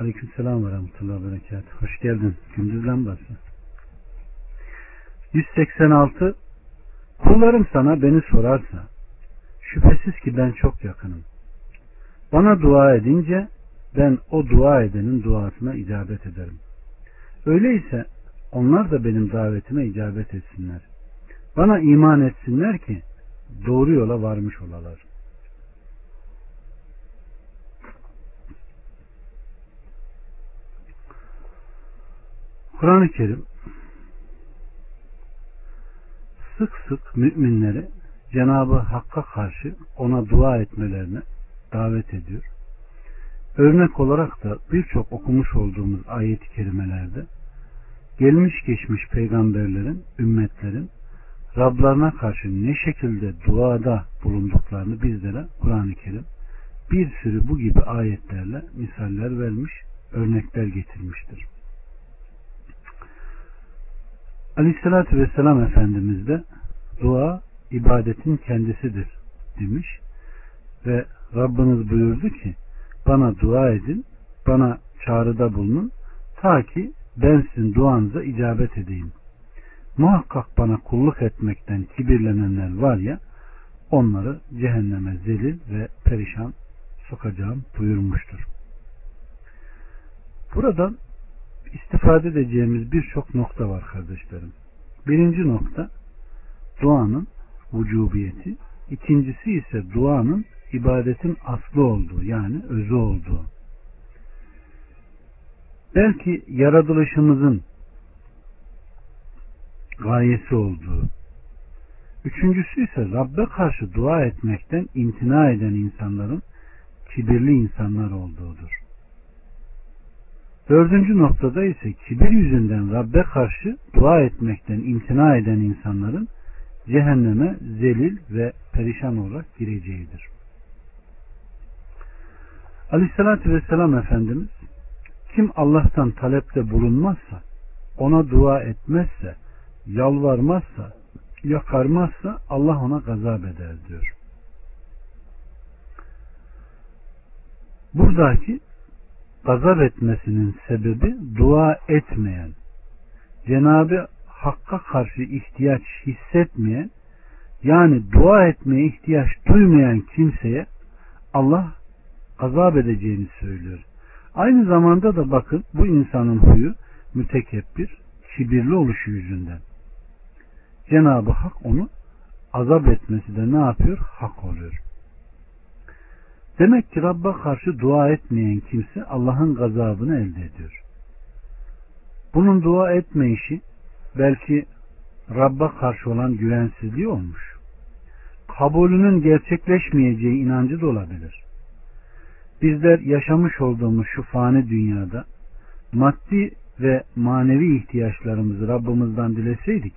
Aleykümselam ve rahmetullahi ve berekat. Hoş geldin. Gündüz lambası. 186 Kullarım sana beni sorarsa şüphesiz ki ben çok yakınım. Bana dua edince ben o dua edenin duasına icabet ederim. Öyleyse onlar da benim davetime icabet etsinler. Bana iman etsinler ki doğru yola varmış olalar. Kur'an-ı Kerim sık sık müminleri Cenabı Hakk'a karşı ona dua etmelerine davet ediyor. Örnek olarak da birçok okumuş olduğumuz ayet-i kerimelerde gelmiş geçmiş peygamberlerin, ümmetlerin Rablarına karşı ne şekilde duada bulunduklarını bizlere Kur'an-ı Kerim bir sürü bu gibi ayetlerle misaller vermiş, örnekler getirmiştir. Aleyhissalatü Vesselam Efendimiz de dua ibadetin kendisidir demiş ve Rabbiniz buyurdu ki bana dua edin, bana çağrıda bulunun ta ki ben sizin duanıza icabet edeyim. Muhakkak bana kulluk etmekten kibirlenenler var ya onları cehenneme zelil ve perişan sokacağım buyurmuştur. Buradan istifade edeceğimiz birçok nokta var kardeşlerim. Birinci nokta duanın vücubiyeti. İkincisi ise duanın ibadetin aslı olduğu yani özü olduğu. Belki yaratılışımızın gayesi olduğu. Üçüncüsü ise Rabbe karşı dua etmekten imtina eden insanların kibirli insanlar olduğudur. Dördüncü noktada ise kibir yüzünden Rabbe karşı dua etmekten imtina eden insanların cehenneme zelil ve perişan olarak gireceğidir. Aleyhissalatü Vesselam Efendimiz kim Allah'tan talepte bulunmazsa, ona dua etmezse, yalvarmazsa, yakarmazsa Allah ona gazap eder diyor. Buradaki gazap etmesinin sebebi dua etmeyen, Cenabı Hakk'a karşı ihtiyaç hissetmeyen, yani dua etmeye ihtiyaç duymayan kimseye Allah gazap edeceğini söylüyor. Aynı zamanda da bakın bu insanın huyu mütekebbir, kibirli oluşu yüzünden. Cenab-ı Hak onu azap etmesi de ne yapıyor? Hak oluyor. Demek ki Rabb'a karşı dua etmeyen kimse Allah'ın gazabını elde ediyor. Bunun dua etme işi belki Rabb'a karşı olan güvensizliği olmuş. Kabulünün gerçekleşmeyeceği inancı da olabilir. Bizler yaşamış olduğumuz şu fani dünyada maddi ve manevi ihtiyaçlarımızı Rabbimizden dileseydik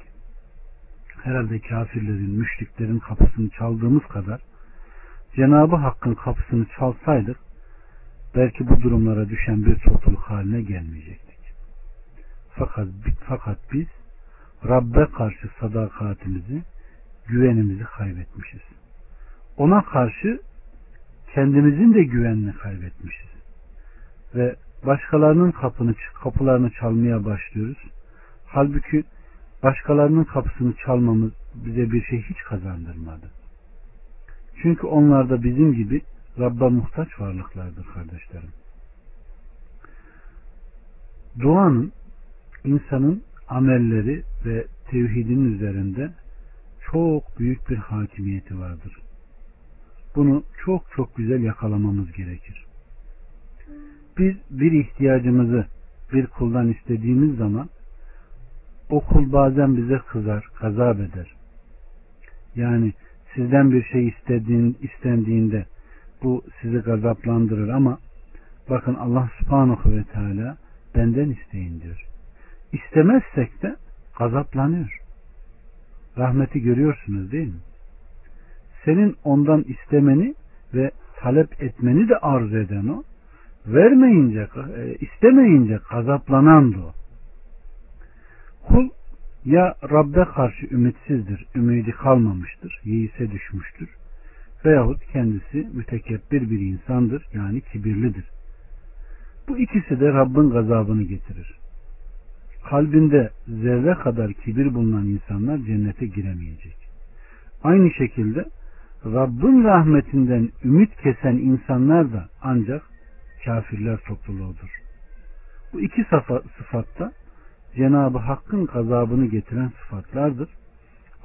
herhalde kafirlerin, müşriklerin kapısını çaldığımız kadar Cenabı Hakk'ın kapısını çalsaydık belki bu durumlara düşen bir topluluk haline gelmeyecektik. Fakat, fakat biz Rabbe karşı sadakatimizi, güvenimizi kaybetmişiz. Ona karşı kendimizin de güvenini kaybetmişiz. Ve başkalarının kapını, kapılarını çalmaya başlıyoruz. Halbuki başkalarının kapısını çalmamız bize bir şey hiç kazandırmadı. Çünkü onlar da bizim gibi Rabb'a muhtaç varlıklardır kardeşlerim. Duanın insanın amelleri ve tevhidin üzerinde çok büyük bir hakimiyeti vardır. Bunu çok çok güzel yakalamamız gerekir. Biz bir ihtiyacımızı bir kuldan istediğimiz zaman o kul bazen bize kızar, gazap eder. Yani sizden bir şey istediğin, istendiğinde bu sizi gazaplandırır ama bakın Allah subhanahu ve teala benden isteyin diyor. İstemezsek de gazaplanıyor. Rahmeti görüyorsunuz değil mi? Senin ondan istemeni ve talep etmeni de arzu eden o. Vermeyince, e, istemeyince gazaplanan da o. Kul ya Rabbe karşı ümitsizdir, ümidi kalmamıştır, yeise düşmüştür veyahut kendisi mütekebbir bir insandır yani kibirlidir. Bu ikisi de Rabbin gazabını getirir. Kalbinde zerre kadar kibir bulunan insanlar cennete giremeyecek. Aynı şekilde Rabbin rahmetinden ümit kesen insanlar da ancak kafirler topluluğudur. Bu iki sıfatta Cenab-ı Hakk'ın gazabını getiren sıfatlardır.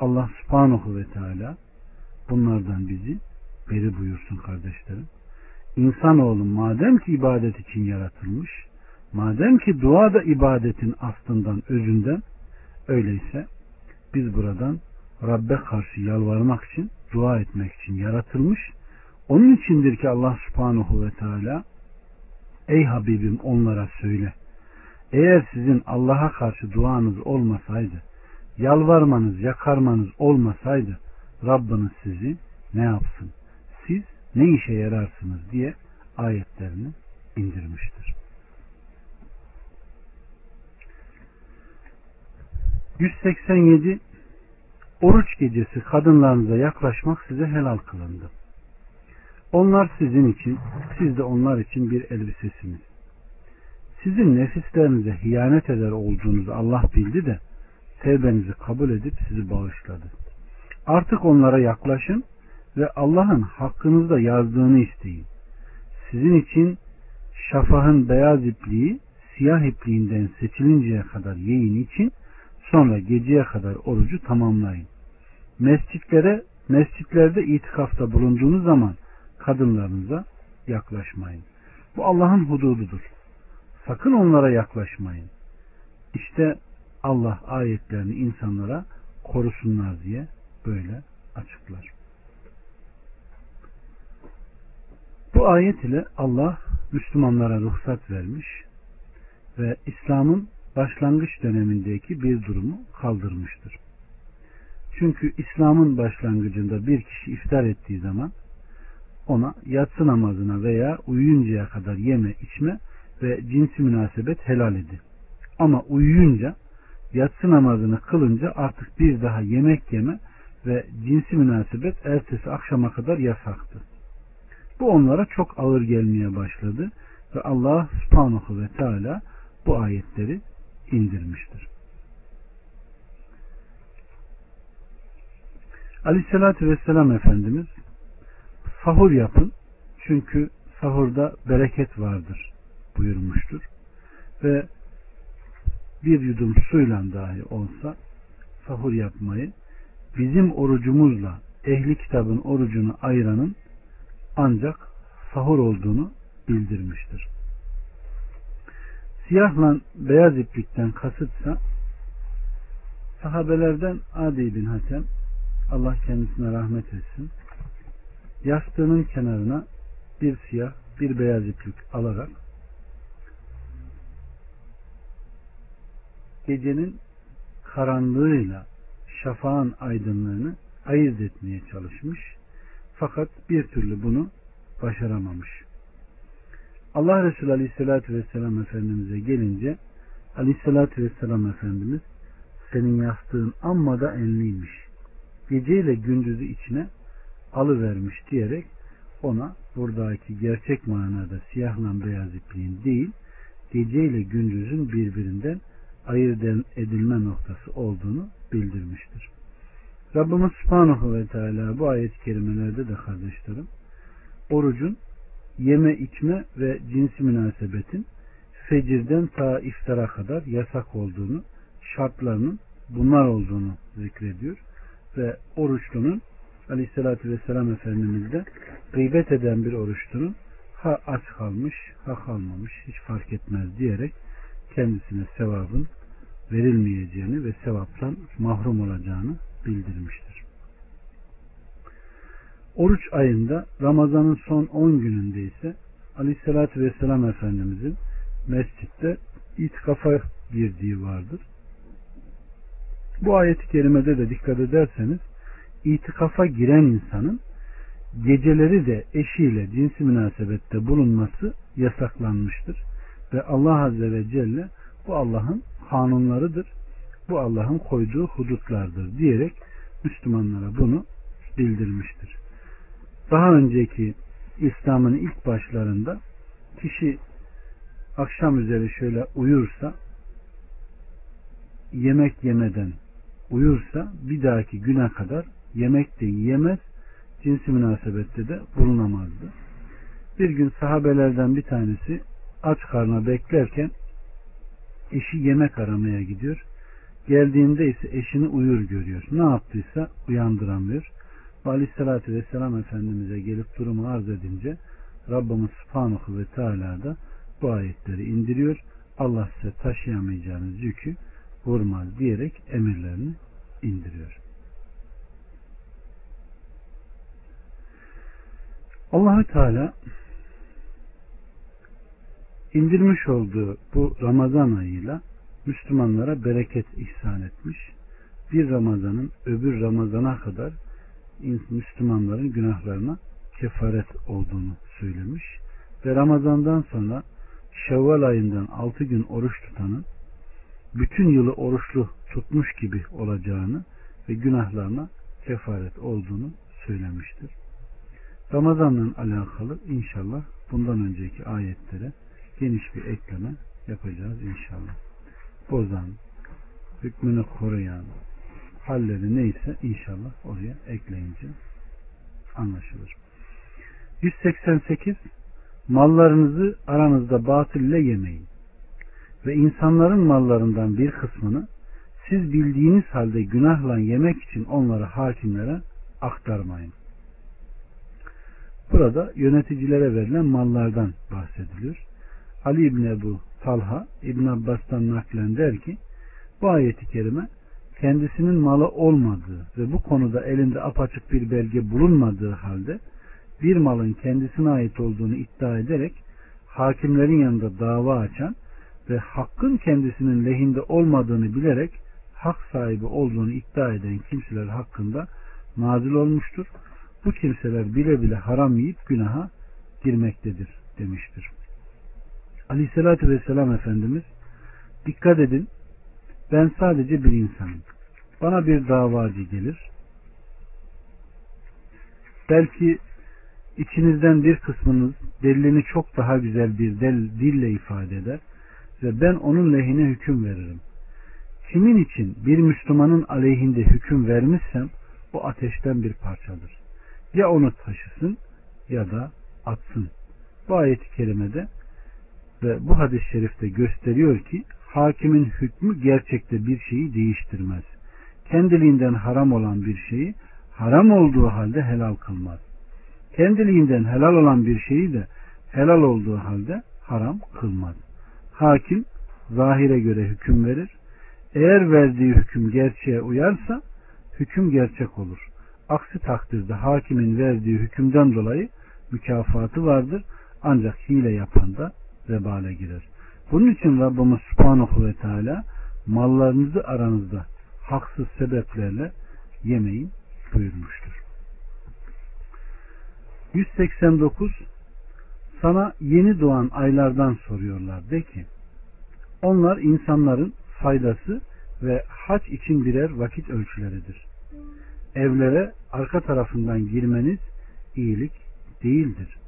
Allah subhanahu ve teala bunlardan bizi beri buyursun kardeşlerim. İnsanoğlu madem ki ibadet için yaratılmış, madem ki dua da ibadetin aslından, özünden, öyleyse biz buradan Rabbe karşı yalvarmak için, dua etmek için yaratılmış. Onun içindir ki Allah subhanahu ve teala Ey Habibim onlara söyle. Eğer sizin Allah'a karşı duanız olmasaydı, yalvarmanız, yakarmanız olmasaydı Rabbiniz sizi ne yapsın? Siz ne işe yararsınız diye ayetlerini indirmiştir. 187 Oruç gecesi kadınlarınıza yaklaşmak size helal kılındı. Onlar sizin için, siz de onlar için bir elbisesiniz. Sizin nefislerinize hiyanet eder olduğunuzu Allah bildi de tevbenizi kabul edip sizi bağışladı. Artık onlara yaklaşın ve Allah'ın hakkınızda yazdığını isteyin. Sizin için şafahın beyaz ipliği siyah ipliğinden seçilinceye kadar yiyin için sonra geceye kadar orucu tamamlayın. Mescitlere, mescitlerde itikafta bulunduğunuz zaman kadınlarınıza yaklaşmayın. Bu Allah'ın hudududur. Sakın onlara yaklaşmayın. İşte Allah ayetlerini insanlara korusunlar diye böyle açıklar. Bu ayet ile Allah Müslümanlara ruhsat vermiş ve İslam'ın başlangıç dönemindeki bir durumu kaldırmıştır. Çünkü İslam'ın başlangıcında bir kişi iftar ettiği zaman ona yatsı namazına veya uyuyuncaya kadar yeme, içme ve cinsi münasebet helal idi. Ama uyuyunca yatsı namazını kılınca artık bir daha yemek yeme ve cinsi münasebet ertesi akşama kadar yasaktı. Bu onlara çok ağır gelmeye başladı ve Allah subhanahu ve teala bu ayetleri indirmiştir. Aleyhissalatü vesselam Efendimiz sahur yapın çünkü sahurda bereket vardır buyurmuştur. Ve bir yudum suyla dahi olsa sahur yapmayı bizim orucumuzla ehli kitabın orucunu ayıranın ancak sahur olduğunu bildirmiştir. Siyahla beyaz iplikten kasıtsa sahabelerden Adi bin Hatem Allah kendisine rahmet etsin yastığının kenarına bir siyah bir beyaz iplik alarak gecenin karanlığıyla şafağın aydınlığını ayırt etmeye çalışmış. Fakat bir türlü bunu başaramamış. Allah Resulü Aleyhisselatü Vesselam Efendimiz'e gelince Aleyhisselatü Vesselam Efendimiz senin yastığın amma da enliymiş. Geceyle gündüzü içine alıvermiş diyerek ona buradaki gerçek manada siyahla beyaz ipliğin değil geceyle gündüzün birbirinden ayırt edilme noktası olduğunu bildirmiştir. Rabbimiz Subhanahu ve Teala bu ayet-i kerimelerde de kardeşlerim orucun yeme içme ve cinsi münasebetin fecirden ta iftara kadar yasak olduğunu şartlarının bunlar olduğunu zikrediyor ve oruçlunun Aleyhisselatü Vesselam Efendimiz de gıybet eden bir oruçlunun ha aç kalmış ha kalmamış hiç fark etmez diyerek kendisine sevabın verilmeyeceğini ve sevaptan mahrum olacağını bildirmiştir. Oruç ayında Ramazan'ın son 10 gününde ise Aleyhisselatü Vesselam Efendimizin mescitte itikafa girdiği vardır. Bu ayet-i kerimede de dikkat ederseniz itikafa giren insanın geceleri de eşiyle cinsi münasebette bulunması yasaklanmıştır. Ve Allah Azze ve Celle bu Allah'ın kanunlarıdır. Bu Allah'ın koyduğu hudutlardır diyerek Müslümanlara bunu bildirmiştir. Daha önceki İslam'ın ilk başlarında kişi akşam üzeri şöyle uyursa yemek yemeden uyursa bir dahaki güne kadar yemek de yiyemez cinsi münasebette de bulunamazdı. Bir gün sahabelerden bir tanesi aç karnına beklerken eşi yemek aramaya gidiyor. Geldiğinde ise eşini uyur görüyor. Ne yaptıysa uyandıramıyor. Ve Aleyhisselatü Vesselam Efendimiz'e gelip durumu arz edince Rabbimiz Subhanahu ve Teala da bu ayetleri indiriyor. Allah size taşıyamayacağınız yükü vurmaz diyerek emirlerini indiriyor. Allahü Teala indirmiş olduğu bu Ramazan ayıyla Müslümanlara bereket ihsan etmiş. Bir Ramazanın öbür Ramazana kadar Müslümanların günahlarına kefaret olduğunu söylemiş. Ve Ramazandan sonra Şevval ayından 6 gün oruç tutanın bütün yılı oruçlu tutmuş gibi olacağını ve günahlarına kefaret olduğunu söylemiştir. Ramazan'la alakalı inşallah bundan önceki ayetlere geniş bir ekleme yapacağız inşallah. Bozan, hükmünü koruyan, halleri neyse inşallah oraya ekleyince anlaşılır. 188 Mallarınızı aranızda batıl ile yemeyin. Ve insanların mallarından bir kısmını siz bildiğiniz halde günahla yemek için onları hakimlere aktarmayın. Burada yöneticilere verilen mallardan bahsediliyor. Ali İbni Ebu Talha İbn Abbas'tan naklen der ki bu ayeti kerime kendisinin malı olmadığı ve bu konuda elinde apaçık bir belge bulunmadığı halde bir malın kendisine ait olduğunu iddia ederek hakimlerin yanında dava açan ve hakkın kendisinin lehinde olmadığını bilerek hak sahibi olduğunu iddia eden kimseler hakkında nazil olmuştur. Bu kimseler bile bile haram yiyip günaha girmektedir demiştir. Aleyhissalatü Vesselam Efendimiz dikkat edin ben sadece bir insanım. Bana bir davacı gelir. Belki içinizden bir kısmınız delilini çok daha güzel bir del, dille ifade eder ve ben onun lehine hüküm veririm. Kimin için bir Müslümanın aleyhinde hüküm vermişsem o ateşten bir parçadır. Ya onu taşısın ya da atsın. Bu ayet-i kerimede ve bu hadis-i şerifte gösteriyor ki hakimin hükmü gerçekte bir şeyi değiştirmez. Kendiliğinden haram olan bir şeyi haram olduğu halde helal kılmaz. Kendiliğinden helal olan bir şeyi de helal olduğu halde haram kılmaz. Hakim zahire göre hüküm verir. Eğer verdiği hüküm gerçeğe uyarsa hüküm gerçek olur. Aksi takdirde hakimin verdiği hükümden dolayı mükafatı vardır. Ancak hile yapan da vebale girer. Bunun için Rabbimiz Subhanahu ve Teala mallarınızı aranızda haksız sebeplerle yemeyin buyurmuştur. 189 Sana yeni doğan aylardan soruyorlar. De ki onlar insanların faydası ve haç için birer vakit ölçüleridir. Evlere arka tarafından girmeniz iyilik değildir.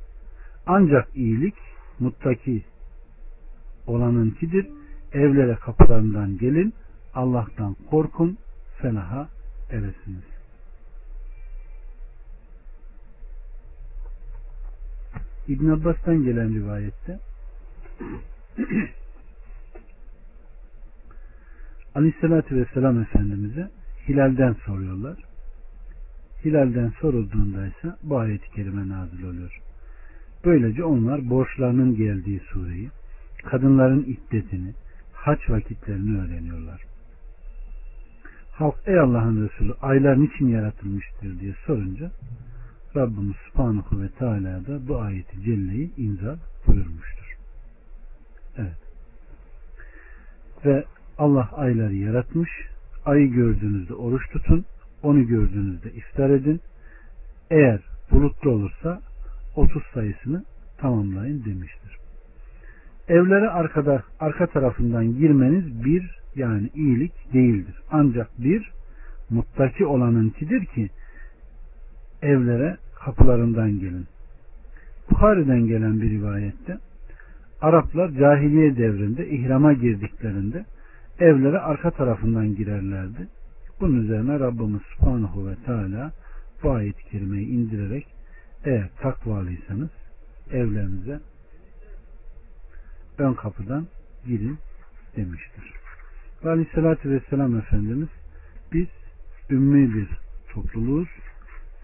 Ancak iyilik muttaki olanınkidir. Evlere kapılarından gelin, Allah'tan korkun, fenaha eresiniz. İbn Abbas'tan gelen rivayette Aleyhisselatü Vesselam Efendimiz'e Hilal'den soruyorlar. Hilal'den sorulduğunda ise bu ayet-i kerime nazil oluyor. Böylece onlar borçlarının geldiği sureyi, kadınların iddetini, haç vakitlerini öğreniyorlar. Halk ey Allah'ın Resulü aylar niçin yaratılmıştır diye sorunca Rabbimiz Subhanahu ve Teala da bu ayeti celleyi imza buyurmuştur. Evet. Ve Allah ayları yaratmış. Ayı gördüğünüzde oruç tutun. Onu gördüğünüzde iftar edin. Eğer bulutlu olursa 30 sayısını tamamlayın demiştir. Evlere arkada, arka tarafından girmeniz bir yani iyilik değildir. Ancak bir muttaki olanınkidir ki evlere kapılarından gelin. Bukhari'den gelen bir rivayette Araplar cahiliye devrinde ihrama girdiklerinde evlere arka tarafından girerlerdi. Bunun üzerine Rabbimiz Subhanahu ve Teala bu ayet-i kerimeyi indirerek eğer takvalıysanız evlerinize ön kapıdan girin demiştir. Ve Aleyhisselatü Vesselam Efendimiz biz ümmi bir topluluğuz.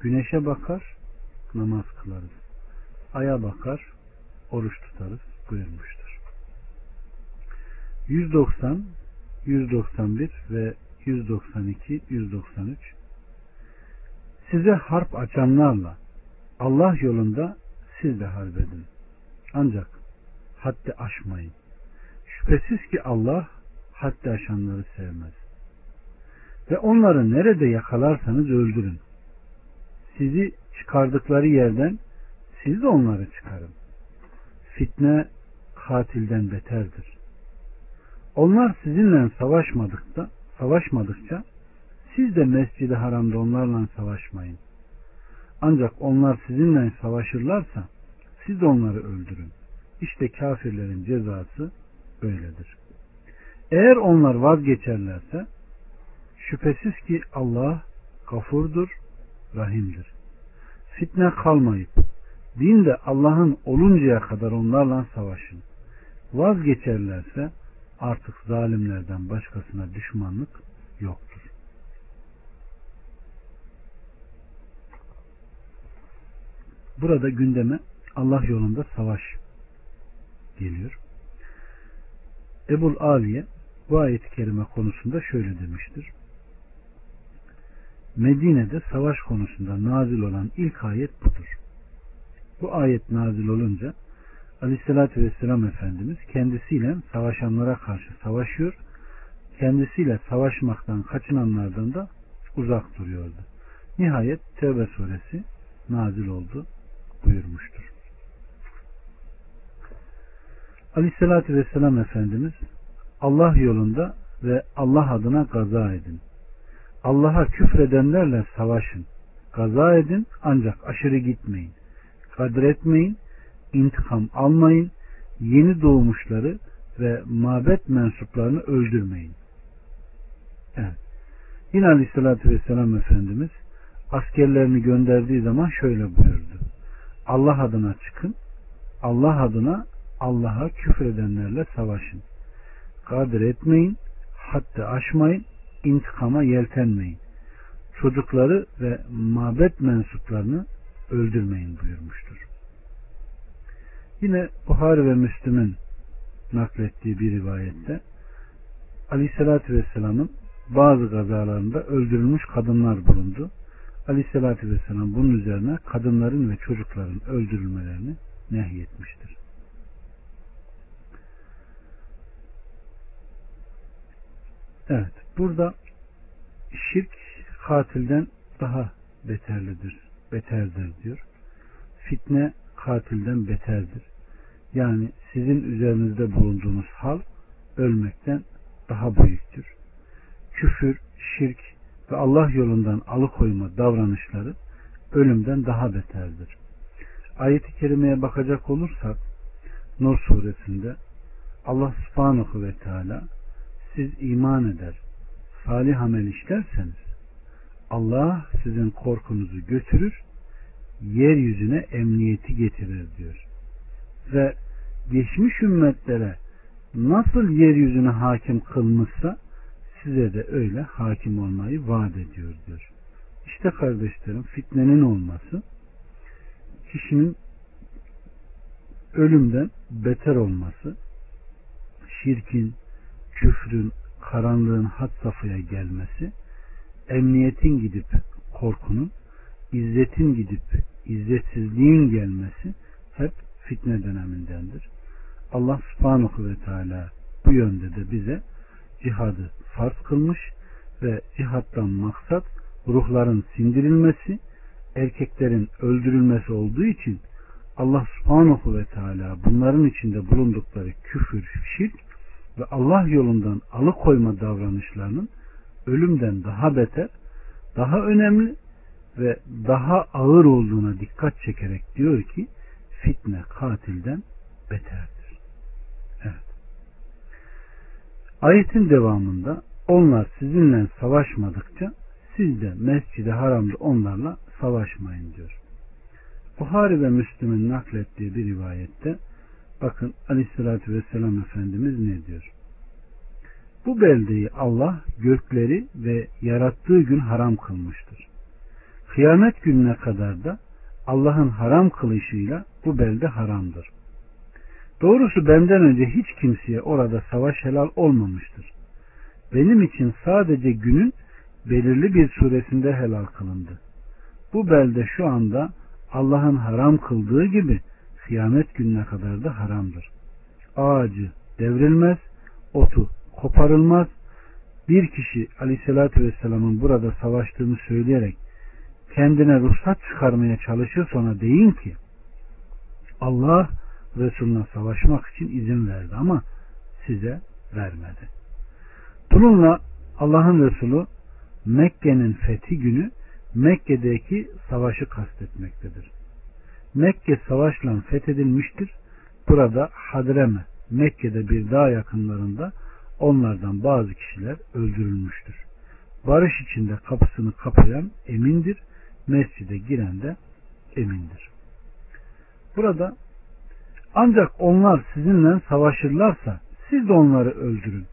Güneşe bakar, namaz kılarız. Aya bakar, oruç tutarız buyurmuştur. 190, 191 ve 192, 193 Size harp açanlarla Allah yolunda siz de harp edin. Ancak haddi aşmayın. Şüphesiz ki Allah haddi aşanları sevmez. Ve onları nerede yakalarsanız öldürün. Sizi çıkardıkları yerden siz de onları çıkarın. Fitne katilden beterdir. Onlar sizinle savaşmadıkta, savaşmadıkça siz de mescidi haramda onlarla savaşmayın. Ancak onlar sizinle savaşırlarsa siz onları öldürün. İşte kafirlerin cezası böyledir. Eğer onlar vazgeçerlerse şüphesiz ki Allah gafurdur, rahimdir. Fitne kalmayıp din de Allah'ın oluncaya kadar onlarla savaşın. Vazgeçerlerse artık zalimlerden başkasına düşmanlık yoktur. Burada gündeme Allah yolunda savaş geliyor. Ebul Aliye bu ayet-i kerime konusunda şöyle demiştir. Medine'de savaş konusunda nazil olan ilk ayet budur. Bu ayet nazil olunca Aleyhisselatü Vesselam Efendimiz kendisiyle savaşanlara karşı savaşıyor, kendisiyle savaşmaktan kaçınanlardan da uzak duruyordu. Nihayet Tevbe suresi nazil oldu buyurmuştur. Aleyhissalatü Vesselam Efendimiz Allah yolunda ve Allah adına gaza edin. Allah'a küfredenlerle savaşın. Gaza edin ancak aşırı gitmeyin. Kadir etmeyin, intikam almayın, yeni doğmuşları ve mabet mensuplarını öldürmeyin. Evet. Yine Aleyhisselatü Vesselam Efendimiz askerlerini gönderdiği zaman şöyle buyurdu. Allah adına çıkın, Allah adına Allah'a küfredenlerle savaşın. Kadir etmeyin, hatta aşmayın, intikama yeltenmeyin. Çocukları ve mabet mensuplarını öldürmeyin buyurmuştur. Yine Buhari ve Müslüm'ün naklettiği bir rivayette Aleyhisselatü Vesselam'ın bazı gazalarında öldürülmüş kadınlar bulundu. Aleyhisselatü Vesselam bunun üzerine kadınların ve çocukların öldürülmelerini nehyetmiştir. Evet. Burada şirk katilden daha beterlidir. Beterdir diyor. Fitne katilden beterdir. Yani sizin üzerinizde bulunduğunuz hal ölmekten daha büyüktür. Küfür, şirk ve Allah yolundan alıkoyma davranışları ölümden daha beterdir. Ayet-i kerimeye bakacak olursak Nur suresinde Allah subhanahu ve teala siz iman eder, salih amel işlerseniz Allah sizin korkunuzu götürür, yeryüzüne emniyeti getirir diyor. Ve geçmiş ümmetlere nasıl yeryüzüne hakim kılmışsa size de öyle hakim olmayı vaat ediyor diyor. İşte kardeşlerim fitnenin olması kişinin ölümden beter olması, şirkin, küfrün, karanlığın had safhaya gelmesi, emniyetin gidip korkunun, izzetin gidip izzetsizliğin gelmesi hep fitne dönemindendir. Allah subhanahu ve teala bu yönde de bize cihadı farz kılmış ve cihattan maksat ruhların sindirilmesi, erkeklerin öldürülmesi olduğu için Allah subhanahu ve teala bunların içinde bulundukları küfür, şirk ve Allah yolundan alıkoyma davranışlarının ölümden daha beter, daha önemli ve daha ağır olduğuna dikkat çekerek diyor ki fitne katilden beterdir. Ayetin devamında onlar sizinle savaşmadıkça siz de mescidi haramda onlarla savaşmayın diyor. Buhari ve Müslüm'ün naklettiği bir rivayette bakın aleyhissalatü vesselam Efendimiz ne diyor? Bu beldeyi Allah gökleri ve yarattığı gün haram kılmıştır. Kıyamet gününe kadar da Allah'ın haram kılışıyla bu belde haramdır. Doğrusu benden önce hiç kimseye orada savaş helal olmamıştır. Benim için sadece günün belirli bir suresinde helal kılındı. Bu belde şu anda Allah'ın haram kıldığı gibi kıyamet gününe kadar da haramdır. Ağacı devrilmez, otu koparılmaz. Bir kişi aleyhissalatü vesselamın burada savaştığını söyleyerek kendine ruhsat çıkarmaya çalışırsa ona deyin ki Allah Resulüne savaşmak için izin verdi ama size vermedi. Bununla Allah'ın Resulü Mekke'nin fethi günü Mekke'deki savaşı kastetmektedir. Mekke savaşla fethedilmiştir. Burada Hadreme, Mekke'de bir dağ yakınlarında onlardan bazı kişiler öldürülmüştür. Barış içinde kapısını kapayan emindir, mescide giren de emindir. Burada ancak onlar sizinle savaşırlarsa siz de onları öldürün.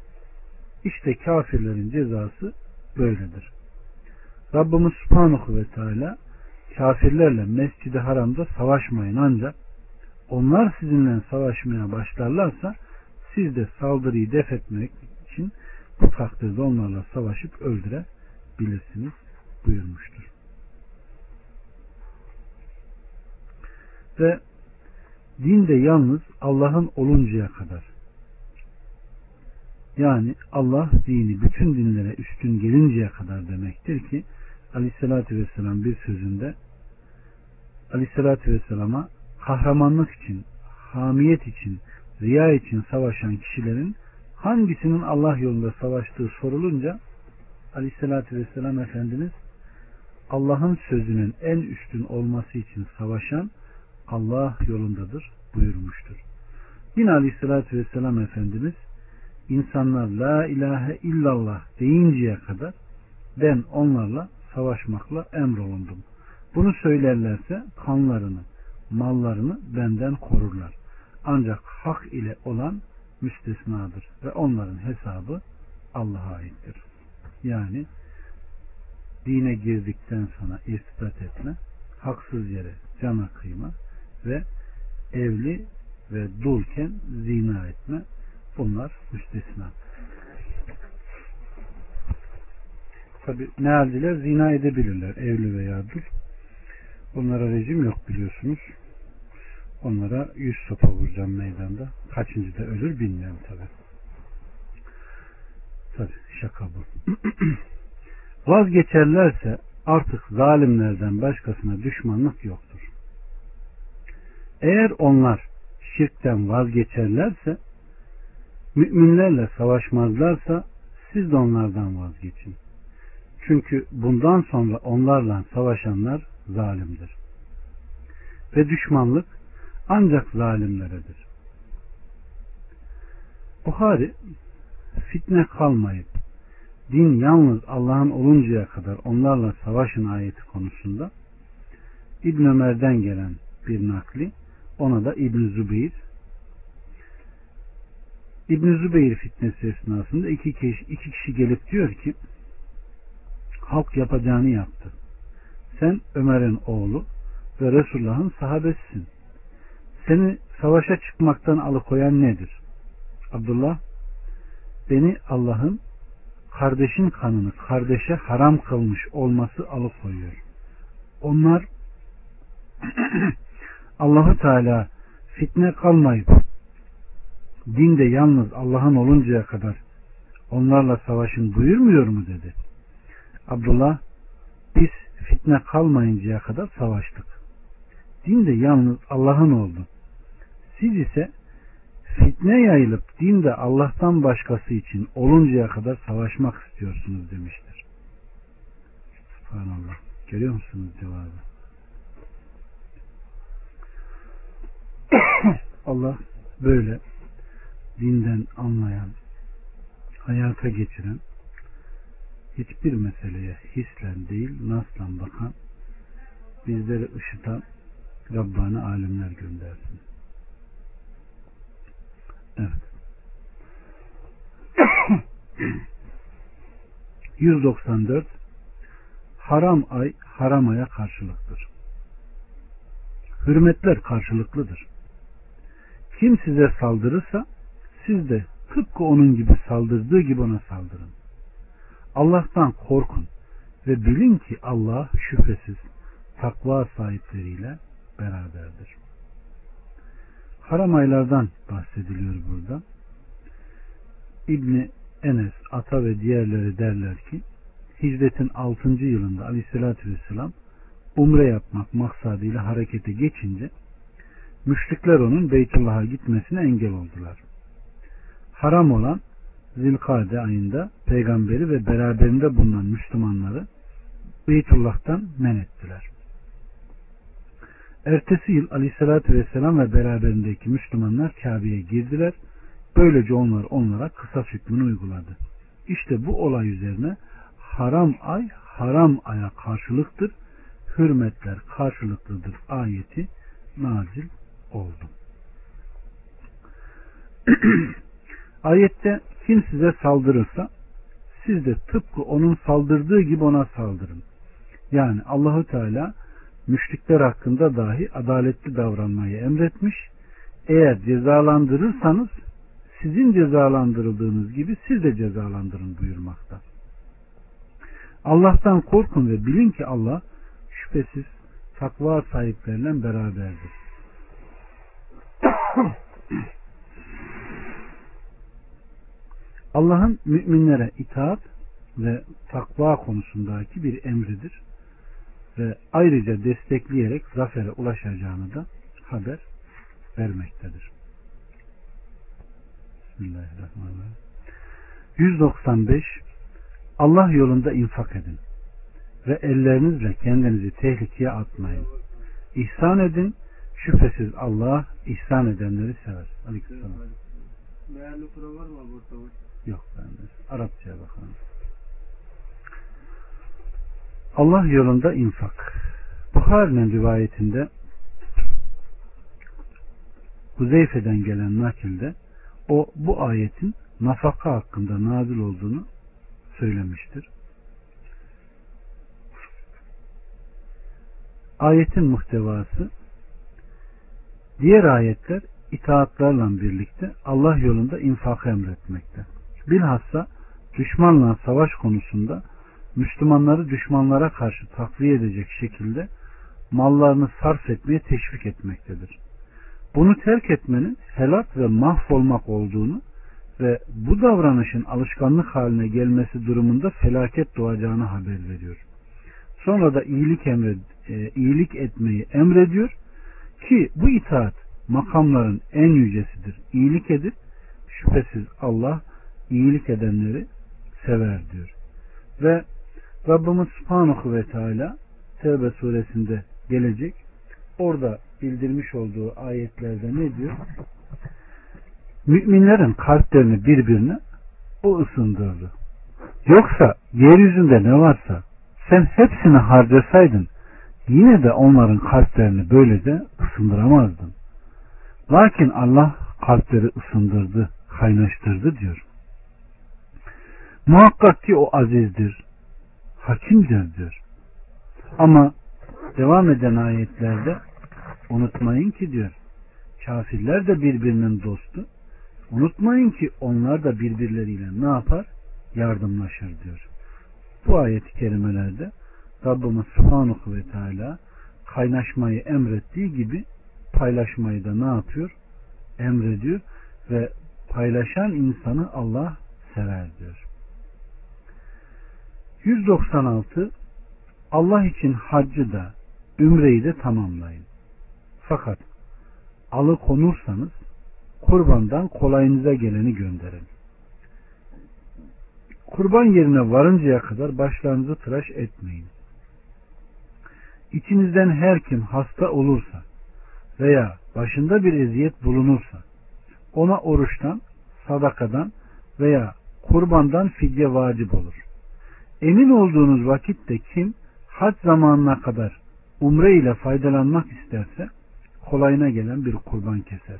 İşte kafirlerin cezası böyledir. Rabbimiz Subhanahu ve Teala kafirlerle mescidi haramda savaşmayın ancak onlar sizinle savaşmaya başlarlarsa siz de saldırıyı def etmek için bu takdirde onlarla savaşıp öldürebilirsiniz buyurmuştur. Ve dinde yalnız Allah'ın oluncaya kadar. Yani Allah dini bütün dinlere üstün gelinceye kadar demektir ki Aleyhisselatü Vesselam bir sözünde Aleyhisselatü Vesselam'a kahramanlık için, hamiyet için, riya için savaşan kişilerin hangisinin Allah yolunda savaştığı sorulunca Aleyhisselatü Vesselam Efendimiz Allah'ın sözünün en üstün olması için savaşan Allah yolundadır buyurmuştur. Yine Aleyhisselatü Vesselam Efendimiz insanlar la ilahe illallah deyinceye kadar ben onlarla savaşmakla emrolundum. Bunu söylerlerse kanlarını, mallarını benden korurlar. Ancak hak ile olan müstesnadır ve onların hesabı Allah'a aittir. Yani dine girdikten sonra irtibat etme, haksız yere cana kıyma ve evli ve dulken zina etme bunlar müstesna. Tabi ne haldeler zina edebilirler evli veya dul. Onlara rejim yok biliyorsunuz. Onlara yüz sopa vuracağım meydanda. Kaçıncı da ölür bilmiyorum tabi. Tabi şaka bu. Vazgeçerlerse artık zalimlerden başkasına düşmanlık yoktur. Eğer onlar şirkten vazgeçerlerse müminlerle savaşmazlarsa siz de onlardan vazgeçin. Çünkü bundan sonra onlarla savaşanlar zalimdir. Ve düşmanlık ancak zalimleredir. Buhari fitne kalmayıp din yalnız Allah'ın oluncaya kadar onlarla savaşın ayeti konusunda İbn Ömer'den gelen bir nakli ona da İbn Zübeyir İbn Zübeyir fitnesi esnasında iki kişi, iki kişi gelip diyor ki halk yapacağını yaptı. Sen Ömer'in oğlu ve Resulullah'ın sahabesisin. Seni savaşa çıkmaktan alıkoyan nedir? Abdullah beni Allah'ın kardeşin kanını kardeşe haram kılmış olması alıkoyuyor. Onlar Allahu Teala fitne kalmayıp dinde yalnız Allah'ın oluncaya kadar onlarla savaşın buyurmuyor mu dedi. Abdullah biz fitne kalmayıncaya kadar savaştık. Din de yalnız Allah'ın oldu. Siz ise fitne yayılıp din de Allah'tan başkası için oluncaya kadar savaşmak istiyorsunuz demiştir. Subhanallah. Görüyor musunuz cevabı? Allah böyle dinden anlayan, hayata geçiren, hiçbir meseleye hislen değil naslan bakan, bizleri ışıtan Rabbani alimler göndersin. Evet. 194 Haram ay haram aya karşılıktır. Hürmetler karşılıklıdır. Kim size saldırırsa siz de tıpkı onun gibi saldırdığı gibi ona saldırın. Allah'tan korkun ve bilin ki Allah şüphesiz takva sahipleriyle beraberdir. Haram aylardan bahsediliyor burada. İbni Enes, Ata ve diğerleri derler ki hicretin 6. yılında aleyhissalatü vesselam umre yapmak maksadıyla harekete geçince müşrikler onun Beytullah'a gitmesine engel oldular. Haram olan Zilkade ayında peygamberi ve beraberinde bulunan Müslümanları Beytullah'tan men ettiler. Ertesi yıl Aleyhisselatü Vesselam ve beraberindeki Müslümanlar Kabe'ye girdiler. Böylece onlar onlara kısa hükmünü uyguladı. İşte bu olay üzerine haram ay haram aya karşılıktır. Hürmetler karşılıklıdır ayeti nazil oldu. Ayette kim size saldırırsa siz de tıpkı onun saldırdığı gibi ona saldırın. Yani Allahu Teala müşrikler hakkında dahi adaletli davranmayı emretmiş. Eğer cezalandırırsanız sizin cezalandırıldığınız gibi siz de cezalandırın buyurmakta. Allah'tan korkun ve bilin ki Allah şüphesiz takva sahipleriyle beraberdir. Allah'ın müminlere itaat ve takva konusundaki bir emridir ve ayrıca destekleyerek zafere ulaşacağını da haber vermektedir. Bismillahirrahmanirrahim. 195 Allah yolunda infak edin ve ellerinizle kendinizi tehlikeye atmayın. İhsan edin. Şüphesiz Allah ihsan edenleri sever. Aleykümselam. Meğerli kura var mı burada? Yok bende. Arapçaya bakalım. Allah yolunda infak. Buhari'nin rivayetinde Huzeyfe'den gelen nakilde o bu ayetin nafaka hakkında nazil olduğunu söylemiştir. Ayetin muhtevası diğer ayetler itaatlarla birlikte Allah yolunda infak emretmekte. Bilhassa düşmanla savaş konusunda Müslümanları düşmanlara karşı takviye edecek şekilde mallarını sarf etmeye teşvik etmektedir. Bunu terk etmenin helak ve mahvolmak olduğunu ve bu davranışın alışkanlık haline gelmesi durumunda felaket doğacağını haber veriyor. Sonra da iyilik emre, e, iyilik etmeyi emrediyor ki bu itaat makamların en yücesidir. İyilik edip şüphesiz Allah iyilik edenleri sever diyor. Ve Rabbimiz Subhanahu ve Teala Tevbe suresinde gelecek. Orada bildirmiş olduğu ayetlerde ne diyor? Müminlerin kalplerini birbirine o ısındırdı. Yoksa yeryüzünde ne varsa sen hepsini harcasaydın yine de onların kalplerini böylece ısındıramazdın. Lakin Allah kalpleri ısındırdı, kaynaştırdı diyor. Muhakkak ki o azizdir, hakimdir diyor. Ama devam eden ayetlerde unutmayın ki diyor kafirler de birbirinin dostu. Unutmayın ki onlar da birbirleriyle ne yapar? Yardımlaşır diyor. Bu ayet-i kerimelerde Rabbimiz Subhanahu ve Teala kaynaşmayı emrettiği gibi paylaşmayı da ne yapıyor? Emrediyor ve paylaşan insanı Allah sever diyor. 196 Allah için haccı da ümreyi de tamamlayın. Fakat alıkonursanız kurbandan kolayınıza geleni gönderin. Kurban yerine varıncaya kadar başlarınızı tıraş etmeyin. İçinizden her kim hasta olursa veya başında bir eziyet bulunursa ona oruçtan, sadakadan veya kurbandan fidye vacip olur. Emin olduğunuz vakitte kim hac zamanına kadar umre ile faydalanmak isterse kolayına gelen bir kurban keser.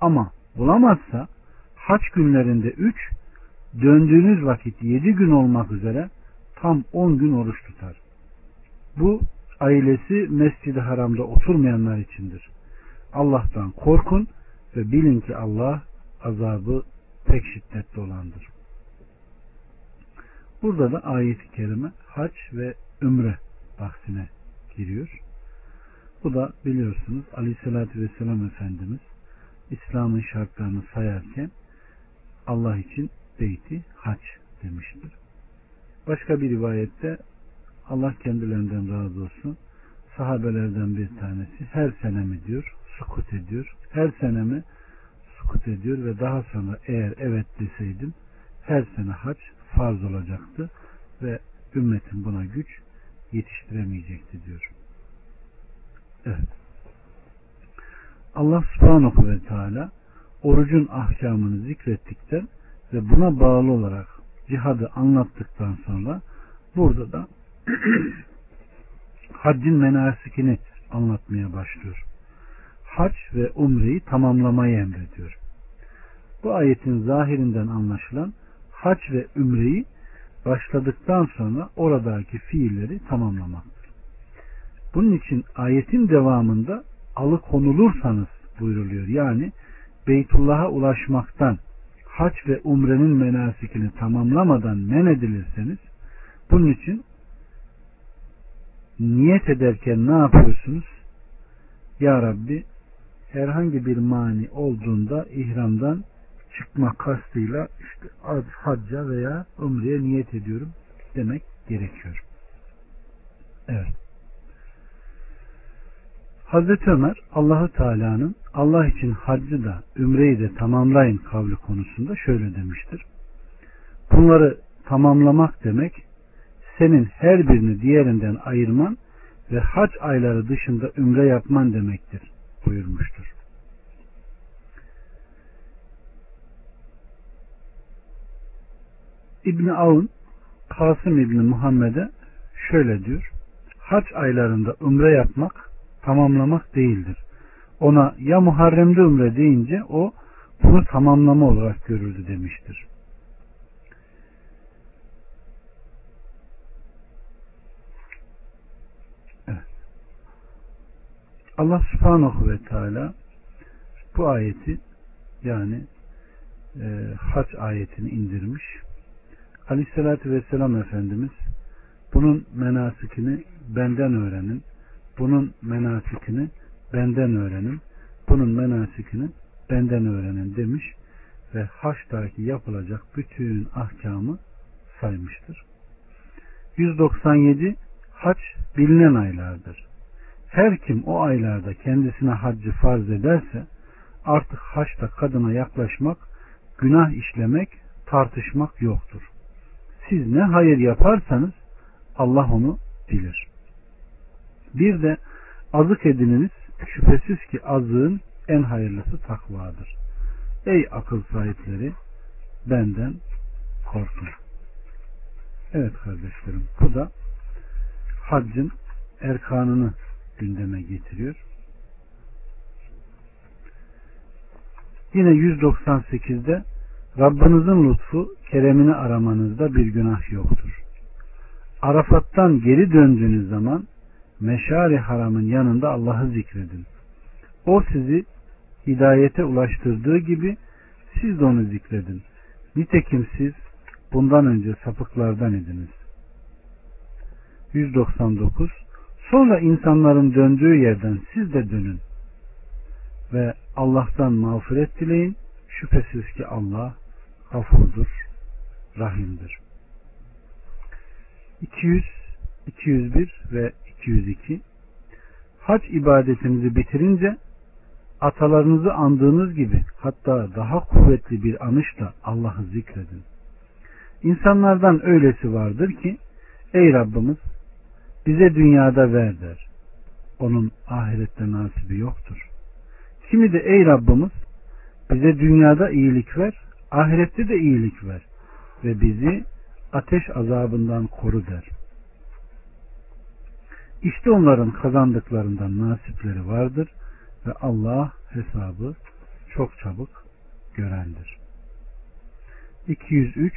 Ama bulamazsa haç günlerinde üç, döndüğünüz vakit yedi gün olmak üzere tam on gün oruç tutar. Bu ailesi Mescid-i Haram'da oturmayanlar içindir. Allah'tan korkun ve bilin ki Allah azabı pek şiddetli olandır. Burada da ayet-i kerime hac ve ümre bahsine giriyor. Bu da biliyorsunuz Aleyhisselatü Vesselam Efendimiz İslam'ın şartlarını sayarken Allah için beyti hac demiştir. Başka bir rivayette Allah kendilerinden razı olsun sahabelerden bir tanesi her sene mi diyor sukut ediyor. Her sene mi sukut ediyor ve daha sonra eğer evet deseydim her sene hac farz olacaktı ve ümmetin buna güç yetiştiremeyecekti diyor. Evet. Allah subhanahu ve teala orucun ahkamını zikrettikten ve buna bağlı olarak cihadı anlattıktan sonra burada da haccın menasikini anlatmaya başlıyor. Hac ve umreyi tamamlamayı emrediyor. Bu ayetin zahirinden anlaşılan hac ve umreyi başladıktan sonra oradaki fiilleri tamamlamaktır. Bunun için ayetin devamında alıkonulursanız buyruluyor. Yani Beytullah'a ulaşmaktan hac ve umrenin menasikini tamamlamadan men edilirseniz bunun için niyet ederken ne yapıyorsunuz? Ya Rabbi herhangi bir mani olduğunda ihramdan çıkma kastıyla işte hacca veya umreye niyet ediyorum demek gerekiyor. Evet. Hazreti Ömer Allahu Teala'nın Allah için haccı da ümreyi de tamamlayın kavli konusunda şöyle demiştir. Bunları tamamlamak demek senin her birini diğerinden ayırman ve hac ayları dışında ümre yapman demektir buyurmuştur. İbni Avun Kasım İbni Muhammed'e şöyle diyor. Hac aylarında ümre yapmak tamamlamak değildir. Ona ya Muharrem'de ümre deyince o bunu tamamlama olarak görüldü demiştir. Allah subhanahu ve teala bu ayeti yani e, hac ayetini indirmiş. Aleyhissalatü vesselam Efendimiz bunun menasikini benden öğrenin bunun menasikini benden öğrenin, bunun menasikini benden öğrenin demiş ve haçtaki yapılacak bütün ahkamı saymıştır. 197 haç bilinen aylardır. Her kim o aylarda kendisine haccı farz ederse artık haçta kadına yaklaşmak, günah işlemek, tartışmak yoktur. Siz ne hayır yaparsanız Allah onu bilir. Bir de azık edininiz şüphesiz ki azığın en hayırlısı takvadır. Ey akıl sahipleri benden korkun. Evet kardeşlerim bu da haccın erkanını gündeme getiriyor. Yine 198'de Rabbinizin lütfu keremini aramanızda bir günah yoktur. Arafat'tan geri döndüğünüz zaman meşari haramın yanında Allah'ı zikredin. O sizi hidayete ulaştırdığı gibi siz de onu zikredin. Nitekim siz bundan önce sapıklardan ediniz. 199 Sonra insanların döndüğü yerden siz de dönün ve Allah'tan mağfiret dileyin. Şüphesiz ki Allah gafurdur, rahimdir. 200, 201 ve 202 Hac ibadetinizi bitirince atalarınızı andığınız gibi hatta daha kuvvetli bir anışla Allah'ı zikredin. İnsanlardan öylesi vardır ki ey Rabbimiz bize dünyada ver der. Onun ahirette nasibi yoktur. Kimi de ey Rabbimiz bize dünyada iyilik ver, ahirette de iyilik ver. ve bizi ateş azabından koru der. İşte onların kazandıklarından nasipleri vardır ve Allah hesabı çok çabuk görendir. 203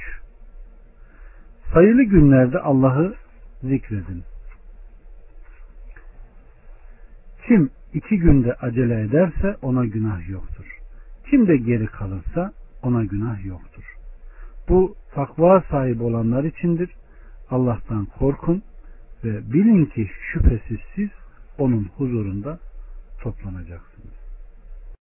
Sayılı günlerde Allah'ı zikredin. Kim iki günde acele ederse ona günah yoktur. Kim de geri kalırsa ona günah yoktur. Bu takva sahibi olanlar içindir. Allah'tan korkun ve bilin ki şüphesiz siz onun huzurunda toplanacaksınız.